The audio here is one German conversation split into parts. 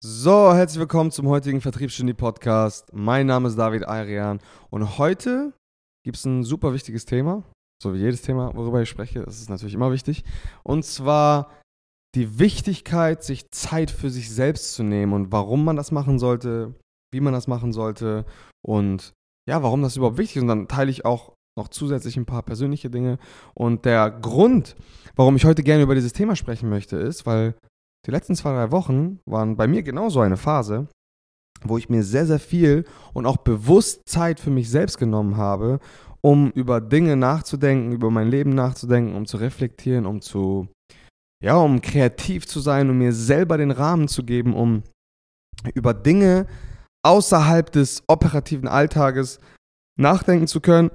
So, herzlich willkommen zum heutigen Vertriebsgenie Podcast. Mein Name ist David Arian und heute gibt es ein super wichtiges Thema, so wie jedes Thema, worüber ich spreche. Das ist natürlich immer wichtig. Und zwar die Wichtigkeit, sich Zeit für sich selbst zu nehmen und warum man das machen sollte, wie man das machen sollte und ja, warum das überhaupt wichtig ist. Und dann teile ich auch noch zusätzlich ein paar persönliche Dinge. Und der Grund, warum ich heute gerne über dieses Thema sprechen möchte, ist, weil die letzten zwei, drei Wochen waren bei mir genauso eine Phase, wo ich mir sehr, sehr viel und auch bewusst Zeit für mich selbst genommen habe, um über Dinge nachzudenken, über mein Leben nachzudenken, um zu reflektieren, um zu, ja, um kreativ zu sein, um mir selber den Rahmen zu geben, um über Dinge außerhalb des operativen Alltages nachdenken zu können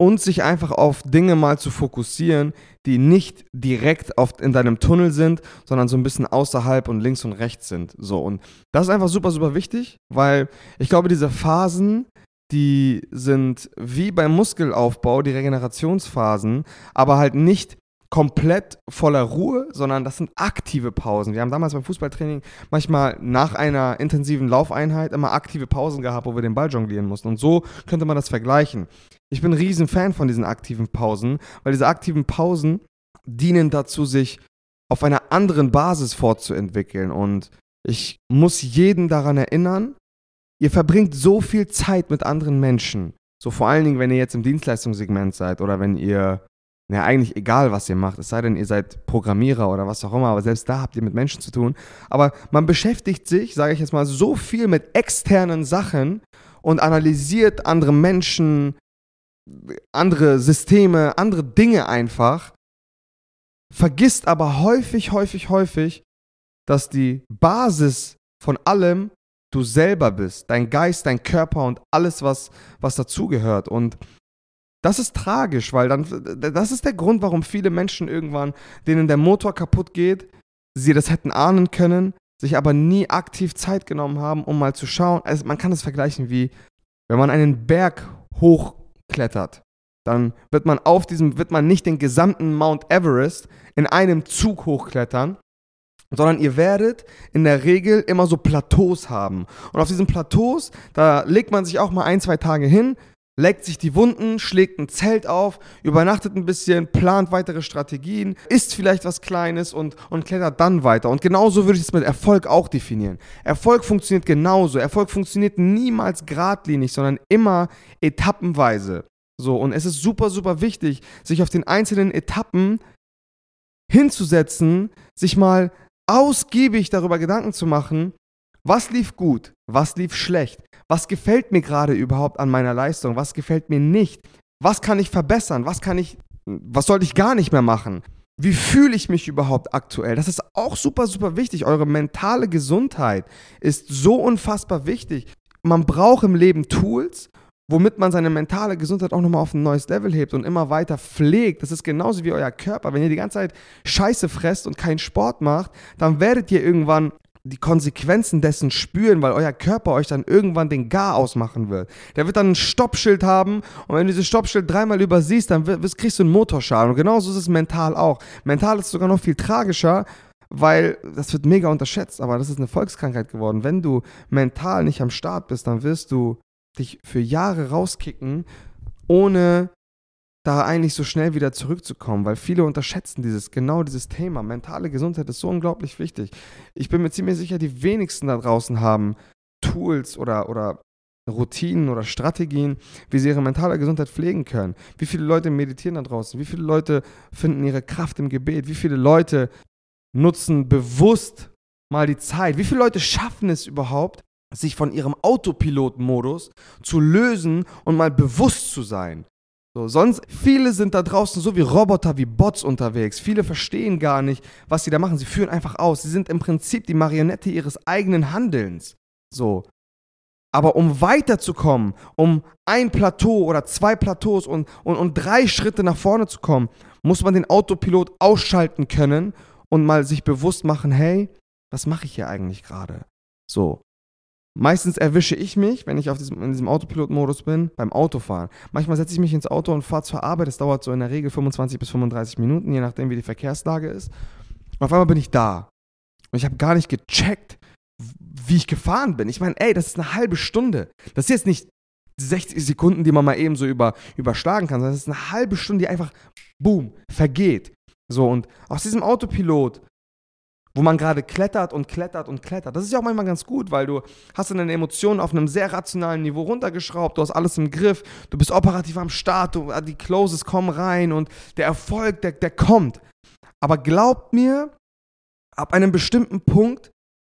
und sich einfach auf Dinge mal zu fokussieren, die nicht direkt auf, in deinem Tunnel sind, sondern so ein bisschen außerhalb und links und rechts sind. So, und das ist einfach super, super wichtig, weil ich glaube, diese Phasen, die sind wie beim Muskelaufbau, die Regenerationsphasen, aber halt nicht komplett voller Ruhe, sondern das sind aktive Pausen. Wir haben damals beim Fußballtraining manchmal nach einer intensiven Laufeinheit immer aktive Pausen gehabt, wo wir den Ball jonglieren mussten. Und so könnte man das vergleichen. Ich bin ein riesen Fan von diesen aktiven Pausen, weil diese aktiven Pausen dienen dazu, sich auf einer anderen Basis fortzuentwickeln. Und ich muss jeden daran erinnern, ihr verbringt so viel Zeit mit anderen Menschen. So vor allen Dingen, wenn ihr jetzt im Dienstleistungssegment seid oder wenn ihr ja, eigentlich egal, was ihr macht, es sei denn, ihr seid Programmierer oder was auch immer, aber selbst da habt ihr mit Menschen zu tun. Aber man beschäftigt sich, sage ich jetzt mal, so viel mit externen Sachen und analysiert andere Menschen, andere Systeme, andere Dinge einfach, vergisst aber häufig, häufig, häufig, dass die Basis von allem du selber bist, dein Geist, dein Körper und alles, was, was dazugehört. Und das ist tragisch, weil dann, das ist der Grund, warum viele Menschen irgendwann, denen der Motor kaputt geht, sie das hätten ahnen können, sich aber nie aktiv Zeit genommen haben, um mal zu schauen. Also man kann das vergleichen wie, wenn man einen Berg hochklettert, dann wird man auf diesem, wird man nicht den gesamten Mount Everest in einem Zug hochklettern, sondern ihr werdet in der Regel immer so Plateaus haben. Und auf diesen Plateaus, da legt man sich auch mal ein, zwei Tage hin, leckt sich die Wunden, schlägt ein Zelt auf, übernachtet ein bisschen, plant weitere Strategien, isst vielleicht was Kleines und, und klettert dann weiter. Und genauso würde ich es mit Erfolg auch definieren. Erfolg funktioniert genauso. Erfolg funktioniert niemals geradlinig, sondern immer etappenweise. So, und es ist super, super wichtig, sich auf den einzelnen Etappen hinzusetzen, sich mal ausgiebig darüber Gedanken zu machen, was lief gut, was lief schlecht, was gefällt mir gerade überhaupt an meiner Leistung? Was gefällt mir nicht? Was kann ich verbessern? Was kann ich, was sollte ich gar nicht mehr machen? Wie fühle ich mich überhaupt aktuell? Das ist auch super, super wichtig. Eure mentale Gesundheit ist so unfassbar wichtig. Man braucht im Leben Tools, womit man seine mentale Gesundheit auch nochmal auf ein neues Level hebt und immer weiter pflegt. Das ist genauso wie euer Körper. Wenn ihr die ganze Zeit Scheiße fresst und keinen Sport macht, dann werdet ihr irgendwann die Konsequenzen dessen spüren, weil euer Körper euch dann irgendwann den Gar ausmachen wird. Der wird dann ein Stoppschild haben und wenn du dieses Stoppschild dreimal übersiehst, dann kriegst du einen Motorschaden. Und genauso ist es mental auch. Mental ist es sogar noch viel tragischer, weil das wird mega unterschätzt, aber das ist eine Volkskrankheit geworden. Wenn du mental nicht am Start bist, dann wirst du dich für Jahre rauskicken, ohne da eigentlich so schnell wieder zurückzukommen, weil viele unterschätzen dieses, genau dieses Thema. Mentale Gesundheit ist so unglaublich wichtig. Ich bin mir ziemlich sicher, die wenigsten da draußen haben Tools oder, oder Routinen oder Strategien, wie sie ihre mentale Gesundheit pflegen können. Wie viele Leute meditieren da draußen? Wie viele Leute finden ihre Kraft im Gebet? Wie viele Leute nutzen bewusst mal die Zeit? Wie viele Leute schaffen es überhaupt, sich von ihrem Autopilot-Modus zu lösen und mal bewusst zu sein? So, sonst, viele sind da draußen so wie Roboter, wie Bots unterwegs. Viele verstehen gar nicht, was sie da machen. Sie führen einfach aus. Sie sind im Prinzip die Marionette ihres eigenen Handelns. So. Aber um weiterzukommen, um ein Plateau oder zwei Plateaus und, und, und drei Schritte nach vorne zu kommen, muss man den Autopilot ausschalten können und mal sich bewusst machen, hey, was mache ich hier eigentlich gerade? So. Meistens erwische ich mich, wenn ich auf diesem, in diesem Autopilot-Modus bin, beim Autofahren. Manchmal setze ich mich ins Auto und fahre zur Arbeit. Das dauert so in der Regel 25 bis 35 Minuten, je nachdem, wie die Verkehrslage ist. Und auf einmal bin ich da. Und ich habe gar nicht gecheckt, wie ich gefahren bin. Ich meine, ey, das ist eine halbe Stunde. Das ist jetzt nicht 60 Sekunden, die man mal eben so über, überschlagen kann, sondern das ist eine halbe Stunde, die einfach, boom, vergeht. So, und aus diesem Autopilot, wo man gerade klettert und klettert und klettert, das ist ja auch manchmal ganz gut, weil du hast deine Emotionen auf einem sehr rationalen Niveau runtergeschraubt, du hast alles im Griff, du bist operativ am Start, du, die Closes kommen rein und der Erfolg, der, der kommt. Aber glaubt mir, ab einem bestimmten Punkt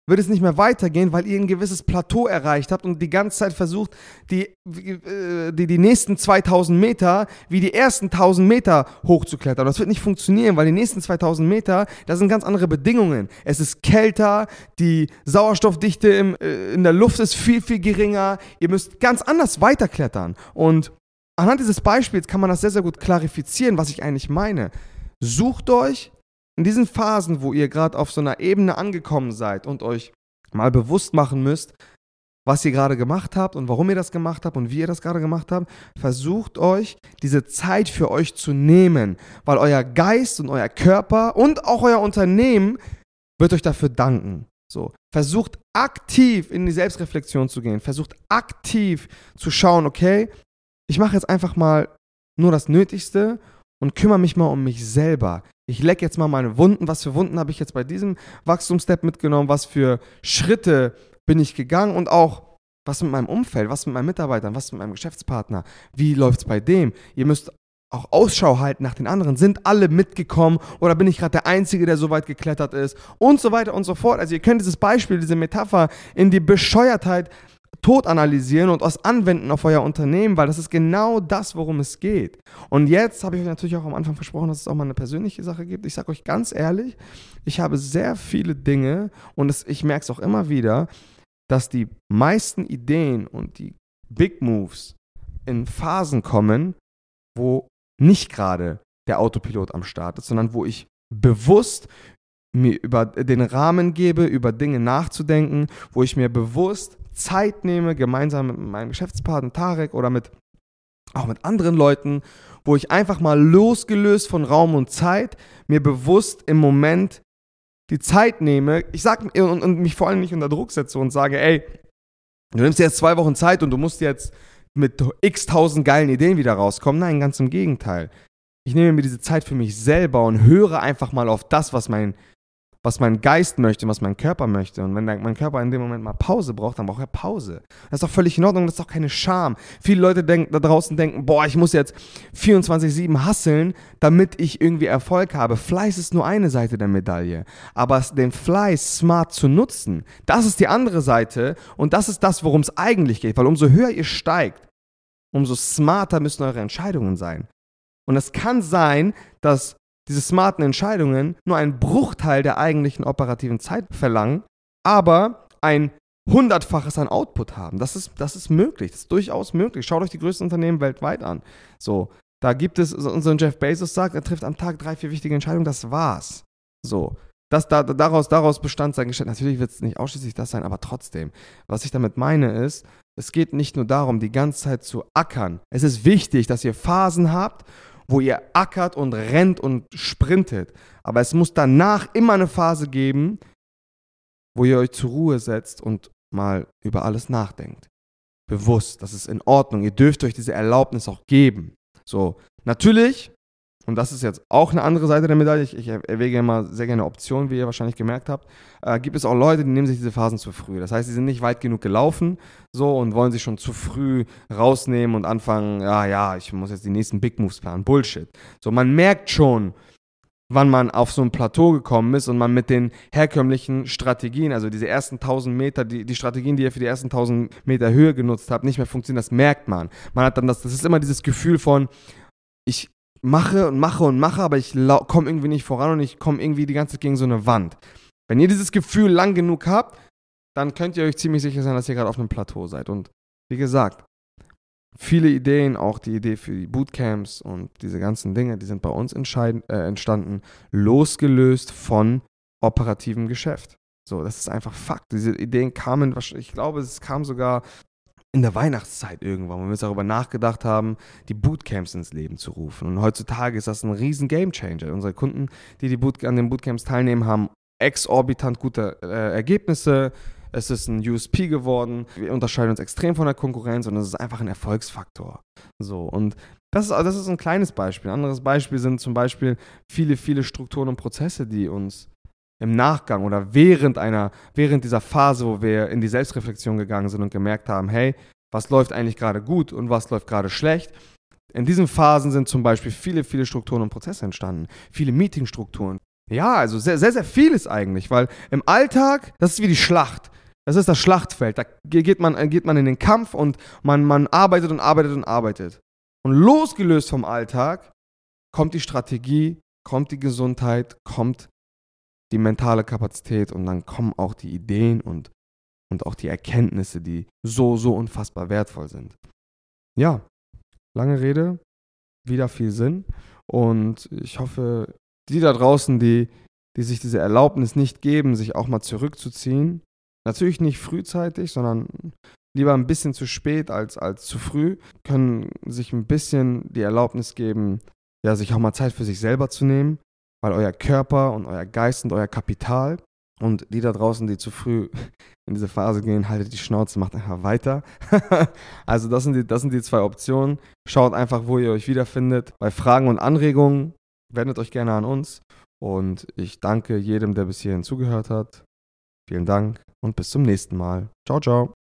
wird es nicht mehr weitergehen, weil ihr ein gewisses Plateau erreicht habt und die ganze Zeit versucht, die, äh, die, die nächsten 2000 Meter wie die ersten 1000 Meter hochzuklettern. Das wird nicht funktionieren, weil die nächsten 2000 Meter, da sind ganz andere Bedingungen. Es ist kälter, die Sauerstoffdichte im, äh, in der Luft ist viel, viel geringer. Ihr müsst ganz anders weiterklettern. Und anhand dieses Beispiels kann man das sehr, sehr gut klarifizieren, was ich eigentlich meine. Sucht euch in diesen Phasen, wo ihr gerade auf so einer Ebene angekommen seid und euch mal bewusst machen müsst, was ihr gerade gemacht habt und warum ihr das gemacht habt und wie ihr das gerade gemacht habt, versucht euch diese Zeit für euch zu nehmen, weil euer Geist und euer Körper und auch euer Unternehmen wird euch dafür danken. So, versucht aktiv in die Selbstreflexion zu gehen, versucht aktiv zu schauen, okay, ich mache jetzt einfach mal nur das Nötigste und kümmere mich mal um mich selber. Ich lecke jetzt mal meine Wunden. Was für Wunden habe ich jetzt bei diesem Wachstumsstep mitgenommen? Was für Schritte bin ich gegangen? Und auch, was mit meinem Umfeld? Was mit meinen Mitarbeitern? Was mit meinem Geschäftspartner? Wie läuft es bei dem? Ihr müsst auch Ausschau halten nach den anderen. Sind alle mitgekommen oder bin ich gerade der Einzige, der so weit geklettert ist? Und so weiter und so fort. Also ihr könnt dieses Beispiel, diese Metapher in die Bescheuertheit tot analysieren und aus anwenden auf euer Unternehmen, weil das ist genau das, worum es geht. Und jetzt habe ich euch natürlich auch am Anfang versprochen, dass es auch mal eine persönliche Sache gibt. Ich sage euch ganz ehrlich, ich habe sehr viele Dinge und es, ich merke es auch immer wieder, dass die meisten Ideen und die Big Moves in Phasen kommen, wo nicht gerade der Autopilot am Start ist, sondern wo ich bewusst mir über den Rahmen gebe, über Dinge nachzudenken, wo ich mir bewusst Zeit nehme, gemeinsam mit meinem Geschäftspartner Tarek oder mit auch mit anderen Leuten, wo ich einfach mal losgelöst von Raum und Zeit mir bewusst im Moment die Zeit nehme, ich sag und, und mich vor allem nicht unter Druck setze und sage, ey, du nimmst jetzt zwei Wochen Zeit und du musst jetzt mit x tausend geilen Ideen wieder rauskommen. Nein, ganz im Gegenteil. Ich nehme mir diese Zeit für mich selber und höre einfach mal auf das, was mein was mein Geist möchte, was mein Körper möchte. Und wenn mein Körper in dem Moment mal Pause braucht, dann braucht er Pause. Das ist doch völlig in Ordnung, das ist doch keine Scham. Viele Leute denken, da draußen denken, boah, ich muss jetzt 24-7 hasseln, damit ich irgendwie Erfolg habe. Fleiß ist nur eine Seite der Medaille. Aber den Fleiß smart zu nutzen, das ist die andere Seite. Und das ist das, worum es eigentlich geht. Weil umso höher ihr steigt, umso smarter müssen eure Entscheidungen sein. Und es kann sein, dass diese smarten Entscheidungen nur einen Bruchteil der eigentlichen operativen Zeit verlangen, aber ein hundertfaches an Output haben. Das ist, das ist möglich, das ist durchaus möglich. Schaut euch die größten Unternehmen weltweit an. So, da gibt es, ein Jeff Bezos sagt, er trifft am Tag drei, vier wichtige Entscheidungen, das war's. So, das, da, daraus, daraus bestand sein Geschäft. Natürlich wird es nicht ausschließlich das sein, aber trotzdem. Was ich damit meine ist, es geht nicht nur darum, die ganze Zeit zu ackern. Es ist wichtig, dass ihr Phasen habt, wo ihr ackert und rennt und sprintet. Aber es muss danach immer eine Phase geben, wo ihr euch zur Ruhe setzt und mal über alles nachdenkt. Bewusst, das ist in Ordnung. Ihr dürft euch diese Erlaubnis auch geben. So, natürlich und das ist jetzt auch eine andere Seite der Medaille, ich, ich erwäge immer sehr gerne Optionen, wie ihr wahrscheinlich gemerkt habt, äh, gibt es auch Leute, die nehmen sich diese Phasen zu früh. Das heißt, sie sind nicht weit genug gelaufen so und wollen sich schon zu früh rausnehmen und anfangen, ja, ja, ich muss jetzt die nächsten Big Moves planen. Bullshit. So, man merkt schon, wann man auf so ein Plateau gekommen ist und man mit den herkömmlichen Strategien, also diese ersten 1000 Meter, die, die Strategien, die ihr für die ersten 1000 Meter Höhe genutzt habt, nicht mehr funktionieren, das merkt man. Man hat dann das, das ist immer dieses Gefühl von, ich mache und mache und mache, aber ich komme irgendwie nicht voran und ich komme irgendwie die ganze Zeit gegen so eine Wand. Wenn ihr dieses Gefühl lang genug habt, dann könnt ihr euch ziemlich sicher sein, dass ihr gerade auf einem Plateau seid. Und wie gesagt, viele Ideen, auch die Idee für die Bootcamps und diese ganzen Dinge, die sind bei uns äh, entstanden, losgelöst von operativem Geschäft. So, das ist einfach Fakt. Diese Ideen kamen, ich glaube, es kam sogar in der Weihnachtszeit irgendwann, wo wir uns darüber nachgedacht haben, die Bootcamps ins Leben zu rufen. Und heutzutage ist das ein riesen Gamechanger. Unsere Kunden, die, die an den Bootcamps teilnehmen, haben exorbitant gute äh, Ergebnisse. es ist ein USP geworden, wir unterscheiden uns extrem von der Konkurrenz und es ist einfach ein Erfolgsfaktor. So, und das ist, das ist ein kleines Beispiel. Ein anderes Beispiel sind zum Beispiel viele, viele Strukturen und Prozesse, die uns im Nachgang oder während einer, während dieser Phase, wo wir in die Selbstreflexion gegangen sind und gemerkt haben, hey, was läuft eigentlich gerade gut und was läuft gerade schlecht. In diesen Phasen sind zum Beispiel viele, viele Strukturen und Prozesse entstanden, viele Meetingstrukturen. Ja, also sehr, sehr, sehr vieles eigentlich, weil im Alltag, das ist wie die Schlacht. Das ist das Schlachtfeld. Da geht man, geht man in den Kampf und man, man arbeitet und arbeitet und arbeitet. Und losgelöst vom Alltag kommt die Strategie, kommt die Gesundheit, kommt die mentale Kapazität und dann kommen auch die Ideen und, und auch die Erkenntnisse, die so, so unfassbar wertvoll sind. Ja, lange Rede, wieder viel Sinn und ich hoffe, die da draußen, die, die sich diese Erlaubnis nicht geben, sich auch mal zurückzuziehen, natürlich nicht frühzeitig, sondern lieber ein bisschen zu spät als, als zu früh, können sich ein bisschen die Erlaubnis geben, ja, sich auch mal Zeit für sich selber zu nehmen, weil euer Körper und euer Geist sind euer Kapital. Und die da draußen, die zu früh in diese Phase gehen, haltet die Schnauze, macht einfach weiter. also das sind, die, das sind die zwei Optionen. Schaut einfach, wo ihr euch wiederfindet. Bei Fragen und Anregungen wendet euch gerne an uns. Und ich danke jedem, der bis hierhin zugehört hat. Vielen Dank und bis zum nächsten Mal. Ciao, ciao.